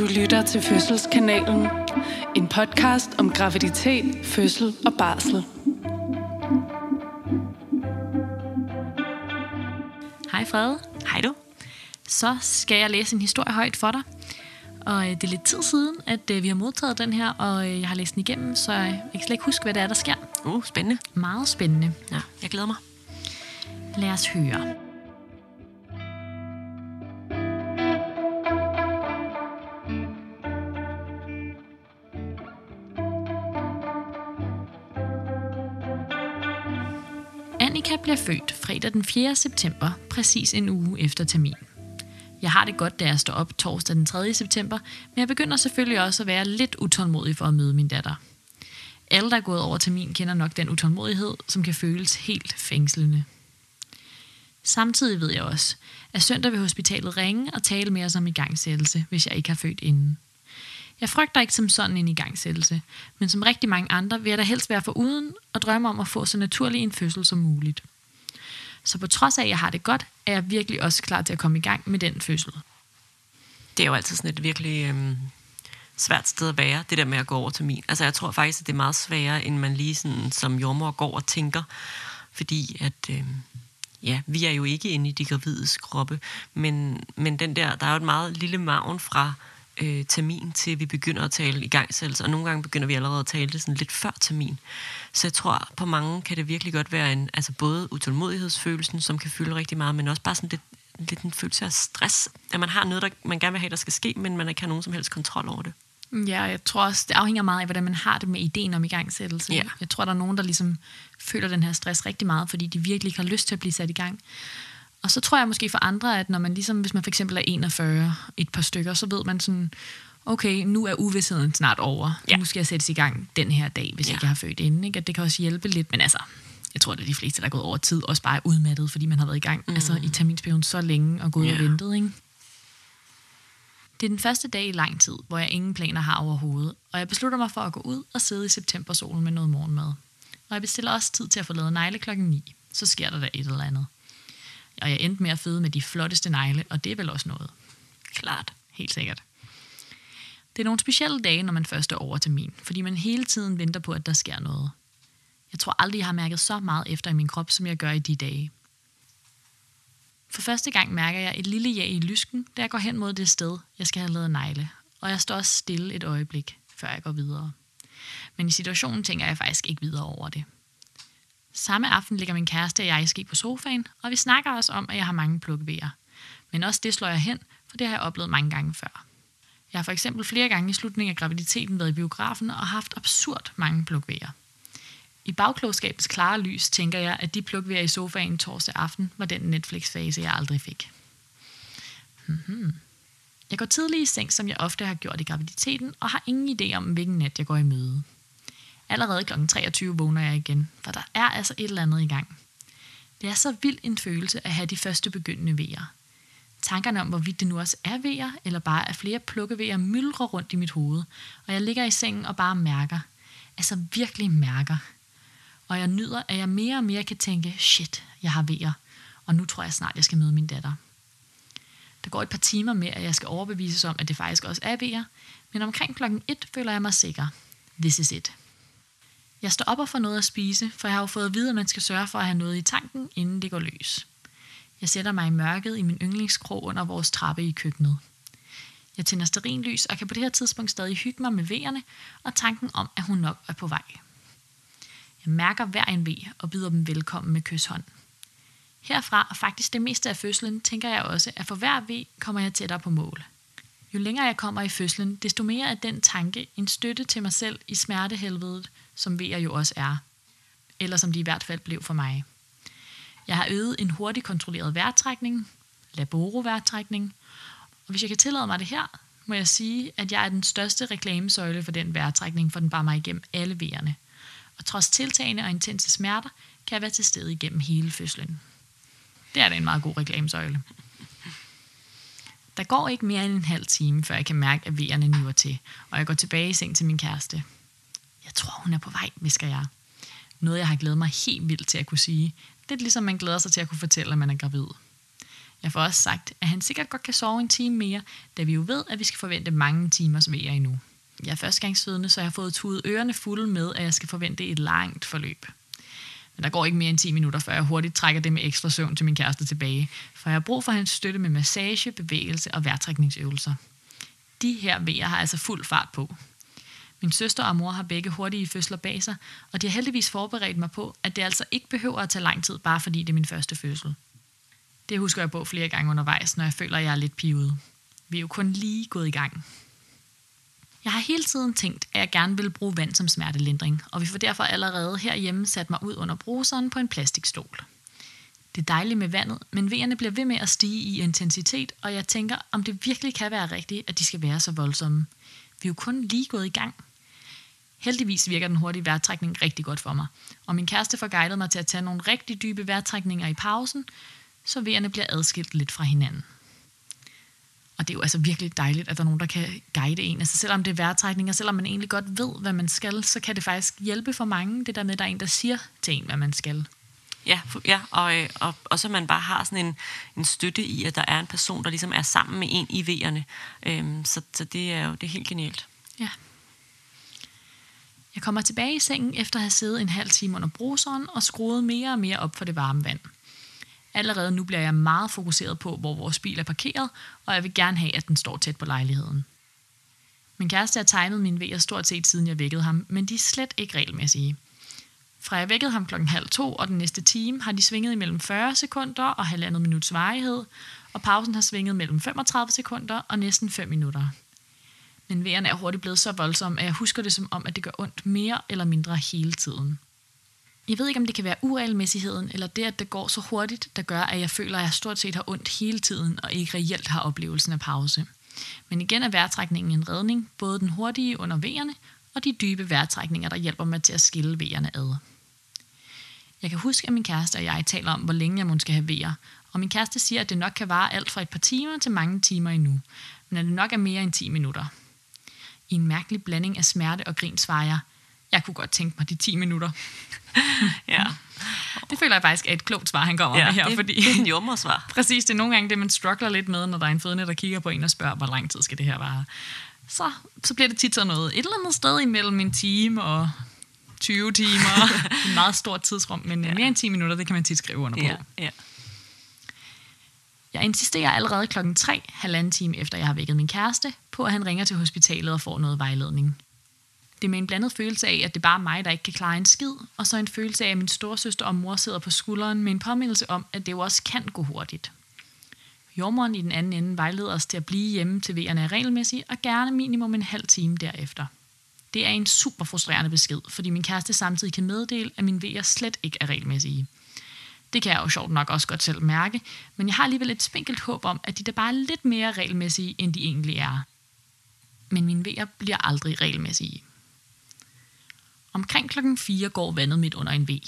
Du lytter til Fødselskanalen. En podcast om graviditet, fødsel og barsel. Hej Frede. Hej du. Så skal jeg læse en historie højt for dig. Og øh, det er lidt tid siden, at øh, vi har modtaget den her, og øh, jeg har læst den igennem, så jeg kan slet ikke huske, hvad det er, der sker. Uh, spændende. Meget spændende. Ja, jeg glæder mig. Lad os høre. Annika bliver født fredag den 4. september, præcis en uge efter termin. Jeg har det godt, da jeg står op torsdag den 3. september, men jeg begynder selvfølgelig også at være lidt utålmodig for at møde min datter. Alle, der er gået over termin, kender nok den utålmodighed, som kan føles helt fængslende. Samtidig ved jeg også, at søndag vil hospitalet ringe og tale med os om igangsættelse, hvis jeg ikke har født inden. Jeg frygter ikke som sådan en igangsættelse, men som rigtig mange andre vil jeg da helst være for uden og drømme om at få så naturlig en fødsel som muligt. Så på trods af, at jeg har det godt, er jeg virkelig også klar til at komme i gang med den fødsel. Det er jo altid sådan et virkelig øhm, svært sted at være, det der med at gå over til min. Altså jeg tror faktisk, at det er meget sværere, end man lige sådan, som jordmor går og tænker. Fordi at, øhm, ja, vi er jo ikke inde i de gravides kroppe, men, men den der, der er jo et meget lille maven fra øh, termin til vi begynder at tale i gang selv, og nogle gange begynder vi allerede at tale det sådan lidt før termin. Så jeg tror, på mange kan det virkelig godt være en, altså både utålmodighedsfølelsen, som kan fylde rigtig meget, men også bare sådan lidt, lidt en følelse af stress, at man har noget, der man gerne vil have, der skal ske, men man ikke har nogen som helst kontrol over det. Ja, jeg tror også, det afhænger meget af, hvordan man har det med ideen om igangsættelse. Ja. Jeg tror, der er nogen, der ligesom føler den her stress rigtig meget, fordi de virkelig ikke har lyst til at blive sat i gang. Og så tror jeg måske for andre, at når man ligesom, hvis man for eksempel er 41 et par stykker, så ved man sådan, okay, nu er uvidsheden snart over. Ja. Nu skal jeg sættes i gang den her dag, hvis Ja. ikke jeg har født inden. Ikke? At det kan også hjælpe lidt, men altså, jeg tror, at de fleste, der er gået over tid, også bare er udmattet, fordi man har været i gang mm. altså, i terminsperioden så længe og gået Ja. og ventet. Ikke? Det er den første dag i lang tid, hvor jeg ingen planer har overhovedet, og jeg beslutter mig for at gå ud og sidde i septembersolen med noget morgenmad. Og jeg bestiller også tid til at få lavet negle klokken 9, så sker der da et eller andet. Og jeg endte med at føde med de flotteste negle, og det er vel også noget. Klart. Helt sikkert. Det er nogle specielle dage, når man først er over min, fordi man hele tiden venter på, at der sker noget. Jeg tror aldrig, jeg har mærket så meget efter i min krop, som jeg gør i de dage. For første gang mærker jeg et lille ja i lysken, da jeg går hen mod det sted, jeg skal have lavet negle. Og jeg står også stille et øjeblik, før jeg går videre. Men i situationen tænker jeg faktisk ikke videre over det. Samme aften ligger min kæreste og jeg i ski på sofaen, og vi snakker også om, at jeg har mange plukkevejer. Men også det slår jeg hen, for det har jeg oplevet mange gange før. Jeg har for eksempel flere gange i slutningen af graviditeten været i biografen og haft absurd mange plukvejer. I bagklogskabens klare lys tænker jeg, at de plukvejer i sofaen torsdag aften var den Netflix-fase, jeg aldrig fik. Mhm. Jeg går tidligt i seng, som jeg ofte har gjort i graviditeten, og har ingen idé om, hvilken nat jeg går i møde. Allerede kl. 23 vågner jeg igen, for der er altså et eller andet i gang. Det er så vild en følelse at have de første begyndende vejer. Tankerne om, hvorvidt det nu også er vejer, eller bare er flere plukkevejer, myldrer rundt i mit hoved, og jeg ligger i sengen og bare mærker. Altså virkelig mærker. Og jeg nyder, at jeg mere og mere kan tænke, shit, jeg har vejer, og nu tror jeg snart, jeg skal møde min datter. Der går et par timer med, at jeg skal overbevises om, at det faktisk også er vejer, men omkring klokken 1 føler jeg mig sikker. This is it. Jeg står op og får noget at spise, for jeg har jo fået at vide, at man skal sørge for at have noget i tanken, inden det går løs. Jeg sætter mig i mørket i min yndlingskrog under vores trappe i køkkenet. Jeg tænder sterinlys og kan på det her tidspunkt stadig hygge mig med vejerne og tanken om, at hun nok er på vej. Jeg mærker hver en ve og byder dem velkommen med kysshånd. Herfra og faktisk det meste af fødslen tænker jeg også, at for hver ve kommer jeg tættere på mål. Jo længere jeg kommer i fødslen, desto mere er den tanke en støtte til mig selv i smertehelvedet, som vejer jo også er. Eller som de i hvert fald blev for mig. Jeg har øvet en hurtig kontrolleret vejrtrækning, laboroværtrækning, og hvis jeg kan tillade mig det her, må jeg sige, at jeg er den største reklamesøjle for den vejrtrækning, for den bare mig igennem alle vejerne. Og trods tiltagende og intense smerter, kan jeg være til stede igennem hele fødslen. Det er da en meget god reklamesøjle. Der går ikke mere end en halv time, før jeg kan mærke, at vejerne niver til, og jeg går tilbage i seng til min kæreste. Jeg tror, hun er på vej, visker jeg. Noget, jeg har glædet mig helt vildt til at kunne sige. Det Lidt ligesom man glæder sig til at kunne fortælle, at man er gravid. Jeg får også sagt, at han sikkert godt kan sove en time mere, da vi jo ved, at vi skal forvente mange timers vejer endnu. Jeg er førstegangsfødende, så jeg har fået tudet ørerne fulde med, at jeg skal forvente et langt forløb. Men der går ikke mere end 10 minutter, før jeg hurtigt trækker det med ekstra søvn til min kæreste tilbage, for jeg har brug for hans støtte med massage, bevægelse og vejrtrækningsøvelser. De her vejer har altså fuld fart på. Min søster og mor har begge hurtige fødsler bag sig, og de har heldigvis forberedt mig på, at det altså ikke behøver at tage lang tid, bare fordi det er min første fødsel. Det husker jeg på flere gange undervejs, når jeg føler, at jeg er lidt pivet. Vi er jo kun lige gået i gang. Jeg har hele tiden tænkt, at jeg gerne vil bruge vand som smertelindring, og vi får derfor allerede herhjemme sat mig ud under bruseren på en plastikstol. Det er dejligt med vandet, men vejerne bliver ved med at stige i intensitet, og jeg tænker, om det virkelig kan være rigtigt, at de skal være så voldsomme. Vi er jo kun lige gået i gang. Heldigvis virker den hurtige vejrtrækning rigtig godt for mig, og min kæreste får guidet mig til at tage nogle rigtig dybe vejrtrækninger i pausen, så vejerne bliver adskilt lidt fra hinanden. Og det er jo altså virkelig dejligt, at der er nogen, der kan guide en. Altså selvom det er vejrtrækninger, selvom man egentlig godt ved, hvad man skal, så kan det faktisk hjælpe for mange, det der med, at der er en, der siger til en, hvad man skal. Ja, ja og, øh, og, og så man bare har sådan en, en støtte i, at der er en person, der ligesom er sammen med en i vejerne. Øhm, så, så det er jo det er helt genialt. Ja. Jeg kommer tilbage i sengen efter at have siddet en halv time under bruseren og skruet mere og mere op for det varme vand. Allerede nu bliver jeg meget fokuseret på, hvor vores bil er parkeret, og jeg vil gerne have, at den står tæt på lejligheden. Min kæreste har tegnet min vejer stort set siden jeg vækkede ham, men de er slet ikke regelmæssige. Fra jeg vækkede ham klokken halv to, og den næste time har de svinget imellem 40 sekunder og halvandet minuts varighed, og pausen har svinget mellem 35 sekunder og næsten 5 minutter. Men vejerne er hurtigt blevet så voldsomme, at jeg husker det som om, at det gør ondt mere eller mindre hele tiden. Jeg ved ikke, om det kan være uregelmæssigheden, eller det, at det går så hurtigt, der gør, at jeg føler, at jeg stort set har ondt hele tiden, og ikke reelt har oplevelsen af pause. Men igen er vejrtrækningen en redning, både den hurtige under vejerne, og de dybe vejrtrækninger, der hjælper mig til at skille vejerne ad. Jeg kan huske, at min kæreste og jeg taler om, hvor længe jeg måske skal have vejer, og min kæreste siger, at det nok kan vare alt fra et par timer til mange timer endnu, men at det nok er mere end 10 minutter. I en mærkelig blanding af smerte og grin svarer jeg, jeg kunne godt tænke mig de 10 minutter. Ja, Det føler jeg faktisk er et klogt svar, han kommer ja med her, det, fordi det er en jordmorsvar. præcis, det er nogle gange det, man struggler lidt med, når der er en fødende, der kigger på en og spørger, hvor lang tid skal det her vare. Så, så bliver det tit sådan noget, et eller andet sted imellem en time og 20 timer. et meget stort tidsrum, men ja. mere end 10 minutter, det kan man tit skrive under på. Ja, ja. Jeg insisterer allerede klokken 3, halvanden time efter jeg har vækket min kæreste, på at han ringer til hospitalet og får noget vejledning. Det er med en blandet følelse af, at det bare er mig, der ikke kan klare en skid, og så en følelse af, at min storsøster og mor sidder på skulderen med en påmindelse om, at det jo også kan gå hurtigt. Jordmoren i den anden ende vejleder os til at blive hjemme til vejerne er og gerne minimum en halv time derefter. Det er en super frustrerende besked, fordi min kæreste samtidig kan meddele, at mine vejer slet ikke er regelmæssige. Det kan jeg jo sjovt nok også godt selv mærke, men jeg har alligevel et spinkelt håb om, at de da bare er lidt mere regelmæssige, end de egentlig er. Men mine vejer bliver aldrig regelmæssige. Omkring klokken 4 går vandet midt under en V.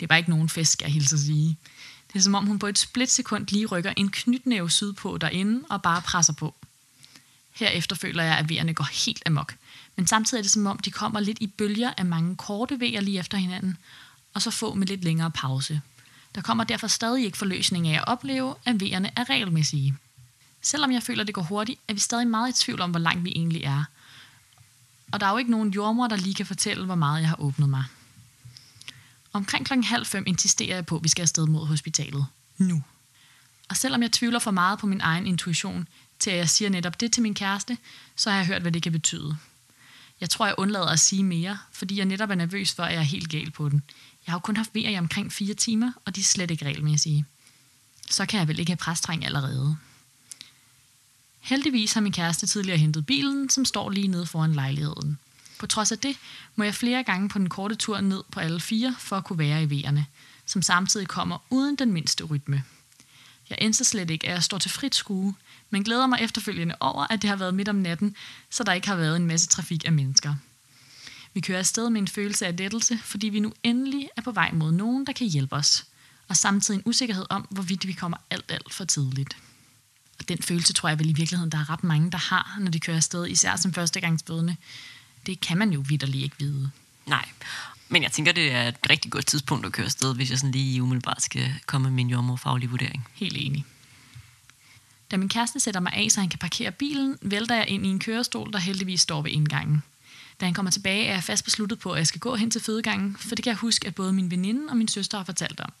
Det er bare ikke nogen fisk, skal jeg hilse at sige. Det er som om hun på et splitsekund lige rykker en knytnæve sydpå derinde og bare presser på. Herefter føler jeg, at vejerne går helt amok. Men samtidig er det som om, de kommer lidt i bølger af mange korte vejer lige efter hinanden, og så få med lidt længere pause. Der kommer derfor stadig ikke forløsning af at opleve, at vejerne er regelmæssige. Selvom jeg føler, at det går hurtigt, er vi stadig meget i tvivl om, hvor langt vi egentlig er. Og der er jo ikke nogen jordmor, der lige kan fortælle, hvor meget jeg har åbnet mig. Omkring klokken halv fem insisterer jeg på, at vi skal afsted mod hospitalet. Nu. Og selvom jeg tvivler for meget på min egen intuition, til at jeg siger netop det til min kæreste, så har jeg hørt, hvad det kan betyde. Jeg tror, jeg undlader at sige mere, fordi jeg netop er nervøs for, at jeg er helt gal på den. Jeg har jo kun haft vejer i omkring fire timer, og de er slet ikke regelmæssige. Så kan jeg vel ikke have præstræng allerede. Heldigvis har min kæreste tidligere hentet bilen, som står lige nede foran lejligheden. På trods af det må jeg flere gange på den korte tur ned på alle fire for at kunne være i vejerne, som samtidig kommer uden den mindste rytme. Jeg ændrer slet ikke, at jeg står til frit skue, men glæder mig efterfølgende over, at det har været midt om natten, så der ikke har været en masse trafik af mennesker. Vi kører afsted med en følelse af lettelse, fordi vi nu endelig er på vej mod nogen, der kan hjælpe os, og samtidig en usikkerhed om, hvorvidt vi kommer alt, alt for tidligt. Den følelse tror jeg vel i virkeligheden, der er ret mange, der har, når de kører afsted, især som førstegangsfødende. Det kan man jo vidderligt ikke vide. Nej, men jeg tænker, det er et rigtig godt tidspunkt at køre afsted, hvis jeg sådan lige umiddelbart skal komme med min jordmorfaglige vurdering. Helt enig. Da min kæreste sætter mig af, så han kan parkere bilen, vælter jeg ind i en kørestol, der heldigvis står ved indgangen. Da han kommer tilbage, er jeg fast besluttet på, at jeg skal gå hen til fødegangen, for det kan jeg huske, at både min veninde og min søster har fortalt om.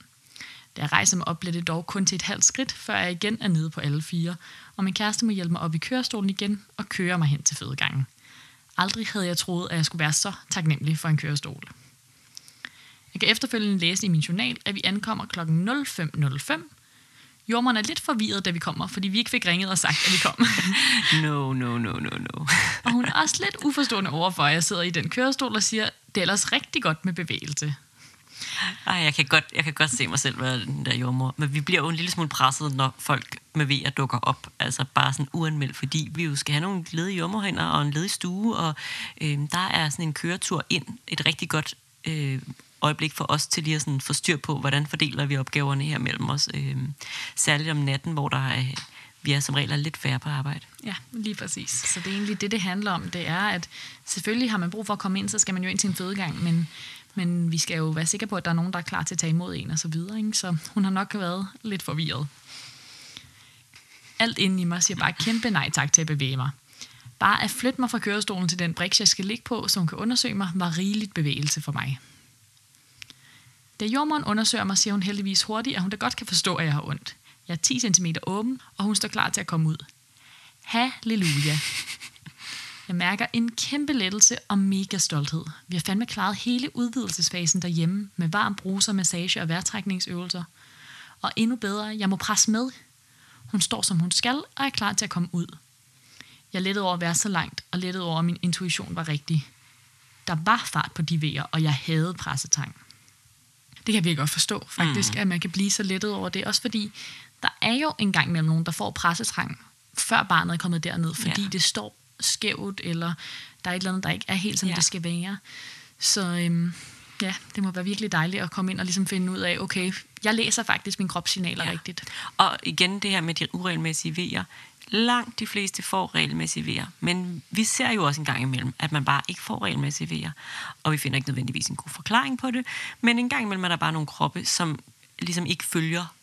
Da jeg rejser mig op, bliver det dog kun til et halvt skridt, før jeg igen er nede på alle fire, og min kæreste må hjælpe mig op i kørestolen igen og køre mig hen til fødegangen. Aldrig havde jeg troet, at jeg skulle være så taknemmelig for en kørestol. Jeg kan efterfølgende læse i min journal, at vi ankommer kl. 05.05. Jordmånd er lidt forvirret, da vi kommer, fordi vi ikke fik ringet og sagt, at vi kom. No, no, no, no, no. og hun er også lidt uforstående overfor, at jeg sidder i den kørestol og siger, det er ellers rigtig godt med bevægelse. Ej, jeg kan, godt, jeg kan godt se mig selv være den der jordmor. Men vi bliver jo en lille smule presset, når folk med vejer dukker op. Altså bare sådan uanmeldt, fordi vi jo skal have nogle ledige jordmorhænder og en ledig stue, og øh, der er sådan en køretur ind, et rigtig godt øh, øjeblik for os til lige at sådan få styr på, hvordan fordeler vi opgaverne her mellem os. Øh, særligt om natten, hvor der er, vi er som regel er lidt færre på arbejde. Ja, lige præcis. Så det er egentlig det, det handler om. Det er, at selvfølgelig har man brug for at komme ind, så skal man jo ind til en fødegang, men, men vi skal jo være sikre på, at der er nogen, der er klar til at tage imod en og så videre. Ikke? Så hun har nok været lidt forvirret. Alt inden i mig siger bare kæmpe nej tak til at bevæge mig. Bare at flytte mig fra kørestolen til den briks, jeg skal ligge på, så hun kan undersøge mig, var rigeligt bevægelse for mig. Da jordmoren undersøger mig, siger hun heldigvis hurtigt, at hun da godt kan forstå, at jeg har ondt. Jeg er 10 cm åben, og hun står klar til at komme ud. Halleluja. Jeg mærker en kæmpe lettelse og mega stolthed. Vi har fandme klaret hele udvidelsesfasen derhjemme med varm bruser, massage og vejrtrækningsøvelser. Og endnu bedre, jeg må presse med. Hun står som hun skal og er klar til at komme ud. Jeg lettede over at være så langt, og lettede over, at min intuition var rigtig. Der var fart på de vejer, og jeg havde pressetang. Det kan virkelig godt forstå, faktisk, mm. at man kan blive så lettet over det. Også fordi, der er jo engang mellem nogen, der får pressetrang, før barnet er kommet derned, fordi ja. det står skævt, eller der er et eller andet, der ikke er helt, som ja. det skal være. Så øhm, ja, det må være virkelig dejligt at komme ind og ligesom finde ud af, okay, jeg læser faktisk mine kropssignaler ja. rigtigt. Og igen det her med de uregelmæssige vejer. Langt de fleste får regelmæssige vejer, men vi ser jo også en gang imellem, at man bare ikke får regelmæssige vejer, og vi finder ikke nødvendigvis en god forklaring på det, men en gang imellem er der bare nogle kroppe, som ligesom ikke følger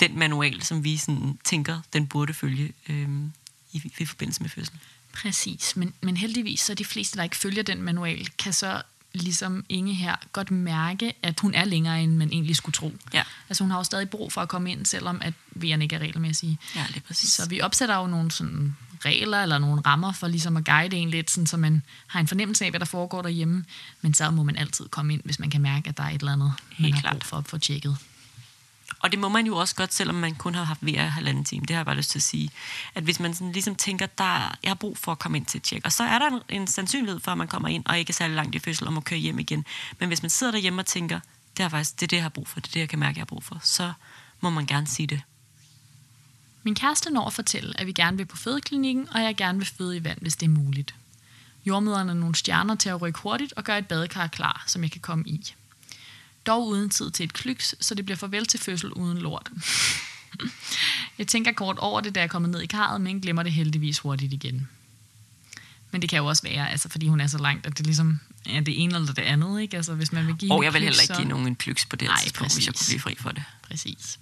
den manual, som vi sådan tænker, den burde følge øhm, i, i forbindelse med fødslen. Præcis, men, men heldigvis så de fleste, der ikke følger den manual, kan så ligesom Inge her godt mærke, at hun er længere, end man egentlig skulle tro. Ja. Altså hun har jo stadig brug for at komme ind, selvom at V'erne ikke er regelmæssige. Ja, det er præcis. Så vi opsætter jo nogle sådan regler eller nogle rammer for ligesom at guide en lidt, sådan, så man har en fornemmelse af, hvad der foregår derhjemme. Men så må man altid komme ind, hvis man kan mærke, at der er et eller andet, Helt man har klart. brug for at få tjekket. Og det må man jo også godt, selvom man kun har haft VR halvanden time. Det har jeg bare lyst til at sige. At hvis man sådan ligesom tænker, der jeg har brug for at komme ind til et tjek, og så er der en, en sandsynlighed for, at man kommer ind, og ikke er særlig langt i fødsel, og må køre hjem igen. Men hvis man sidder derhjemme og tænker, det er faktisk det, er det, jeg har brug for, det er det, jeg kan mærke, jeg har brug for, så må man gerne sige det. Min kæreste når at fortælle, at vi gerne vil på fødeklinikken, og jeg gerne vil føde i vand, hvis det er muligt. Jordmøderne er nogle stjerner til at rykke hurtigt og gøre et badekar klar, som jeg kan komme i. Dog uden tid til et klyks, så det bliver farvel til fødsel uden lort. jeg tænker kort over det, da jeg er kommet ned i karret, men glemmer det heldigvis hurtigt igen. Men det kan jo også være, altså, fordi hun er så langt, at det ligesom er det ene eller det andet. Ikke? Altså, hvis man vil give Og jeg vil klyks, heller ikke give nogen en plyks på det Nej, tidspunkt, hvis jeg præcis. kunne blive fri for det. Præcis.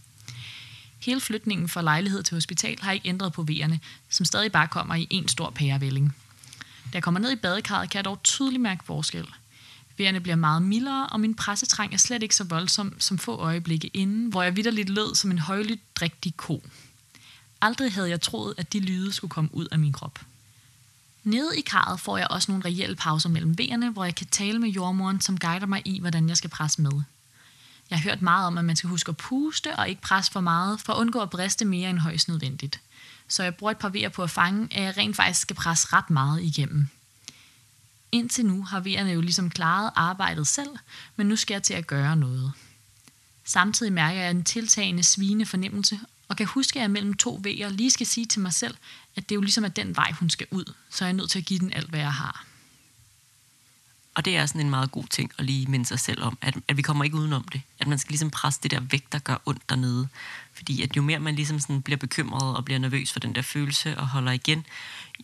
Hele flytningen fra lejlighed til hospital har ikke ændret på V'erne, som stadig bare kommer i en stor pærevælling. Da jeg kommer ned i badekarret, kan jeg dog tydeligt mærke forskel. V'erne bliver meget mildere, og min pressetrang er slet ikke så voldsom som få øjeblikke inden, hvor jeg vidderligt lød som en højlydt drægtig ko. Aldrig havde jeg troet, at de lyde skulle komme ud af min krop. Nede i karret får jeg også nogle reelle pauser mellem V'erne, hvor jeg kan tale med jordmoren, som guider mig i, hvordan jeg skal presse med. Jeg har hørt meget om, at man skal huske at puste og ikke presse for meget, for at undgå at briste mere end højst nødvendigt. Så jeg bruger et par vejer på at fange, at jeg rent faktisk skal presse ret meget igennem. Indtil nu har V'erne jo ligesom klaret arbejdet selv, men nu skal jeg til at gøre noget. Samtidig mærker jeg en tiltagende svine fornemmelse, og kan huske, at jeg mellem to V'er lige skal sige til mig selv, at det jo ligesom er den vej, hun skal ud, så jeg er nødt til at give den alt, hvad jeg har. Og det er sådan en meget god ting at lige minde sig selv om, at, at vi kommer ikke udenom det. At man skal ligesom presse det der væk, der gør ondt dernede. Fordi at jo mere man ligesom sådan bliver bekymret og bliver nervøs for den der følelse og holder igen,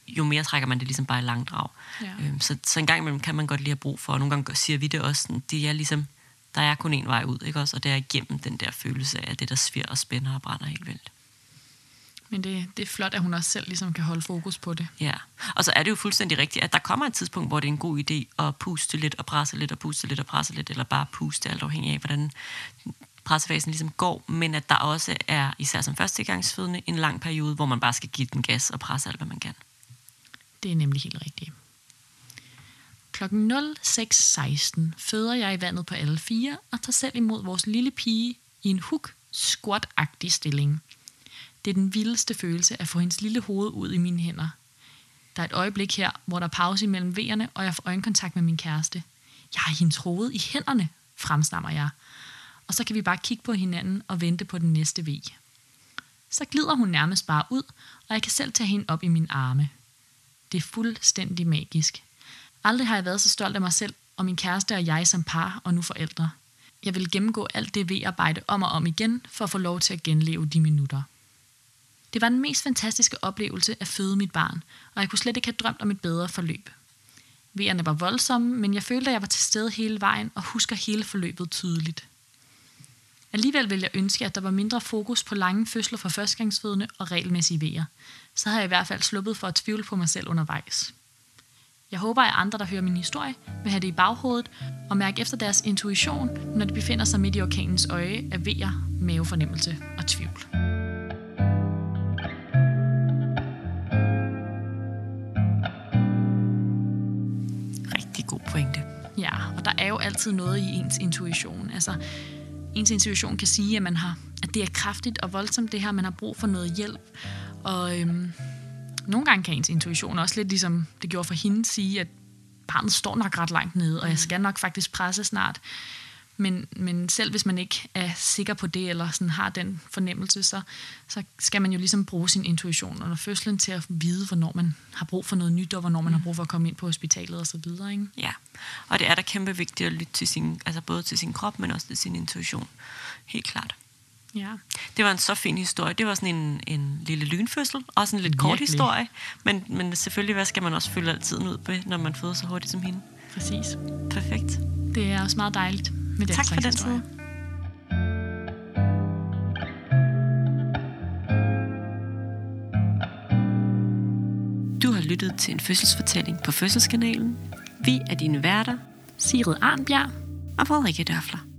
jo mere trækker man det ligesom bare i langdrag. Ja. Øhm, så, så en gang imellem kan man godt lige have brug for, og nogle gange siger vi det også, sådan, det er ligesom, der er kun en vej ud, ikke også? Og det er igennem den der følelse af det, der sviger og spænder og brænder helt vildt. Men det, det er flot, at hun også selv ligesom kan holde fokus på det. Ja, og så er det jo fuldstændig rigtigt, at der kommer et tidspunkt, hvor det er en god idé at puste lidt og presse lidt og puste lidt og presse lidt, eller bare puste, alt afhængig af, hvordan pressefasen ligesom går, men at der også er, især som førstegangsfødende, en lang periode, hvor man bare skal give den gas og presse alt, hvad man kan. Det er nemlig helt rigtigt. Klokken 06.16 føder jeg i vandet på alle fire og tager selv imod vores lille pige i en hook squat stilling. Det er den vildeste følelse at få hendes lille hoved ud i mine hænder. Der er et øjeblik her, hvor der er pause mellem vejerne, og jeg får øjenkontakt med min kæreste. Jeg har hendes hoved i hænderne, fremstammer jeg. Og så kan vi bare kigge på hinanden og vente på den næste V. Så glider hun nærmest bare ud, og jeg kan selv tage hende op i mine arme. Det er fuldstændig magisk. Aldrig har jeg været så stolt af mig selv og min kæreste og jeg som par og nu forældre. Jeg vil gennemgå alt det ved-arbejde om og om igen, for at få lov til at genleve de minutter. Det var den mest fantastiske oplevelse at føde mit barn, og jeg kunne slet ikke have drømt om et bedre forløb. Vejerne var voldsomme, men jeg følte, at jeg var til stede hele vejen og husker hele forløbet tydeligt. Alligevel vil jeg ønske, at der var mindre fokus på lange fødsler for førstegangsfødende og regelmæssige vejer. Så har jeg i hvert fald sluppet for at tvivle på mig selv undervejs. Jeg håber, at andre, der hører min historie, vil have det i baghovedet og mærke efter deres intuition, når de befinder sig midt i orkanens øje af vejer, mavefornemmelse og tvivl. Pointe. Ja, og der er jo altid noget i ens intuition. Altså, ens intuition kan sige, at, man har, at det er kraftigt og voldsomt det her, man har brug for noget hjælp. Og øhm, nogle gange kan ens intuition også lidt ligesom det gjorde for hende sige, at barnet står nok ret langt nede, og jeg skal nok faktisk presse snart. Men, men selv hvis man ikke er sikker på det, eller sådan har den fornemmelse, så, så skal man jo ligesom bruge sin intuition under fødslen til at vide, hvornår man har brug for noget nyt, og hvornår man har brug for at komme ind på hospitalet og så videre. Ikke? Ja, og det er da kæmpe vigtigt at lytte til sin, altså både til sin krop, men også til sin intuition. Helt klart. Ja. Det var en så fin historie. Det var sådan en, en lille lynfødsel, også en lidt kort Virkelig. historie. Men, men selvfølgelig, hvad skal man også fylde altid ud med, når man føder så hurtigt som hende? Præcis. Perfekt. Det er også meget dejligt med den Tak for den historie. side. Du har lyttet til en fødselsfortælling på Fødselskanalen. Vi er dine værter, Sigrid Arnbjerg, og Frederikke Dørfler.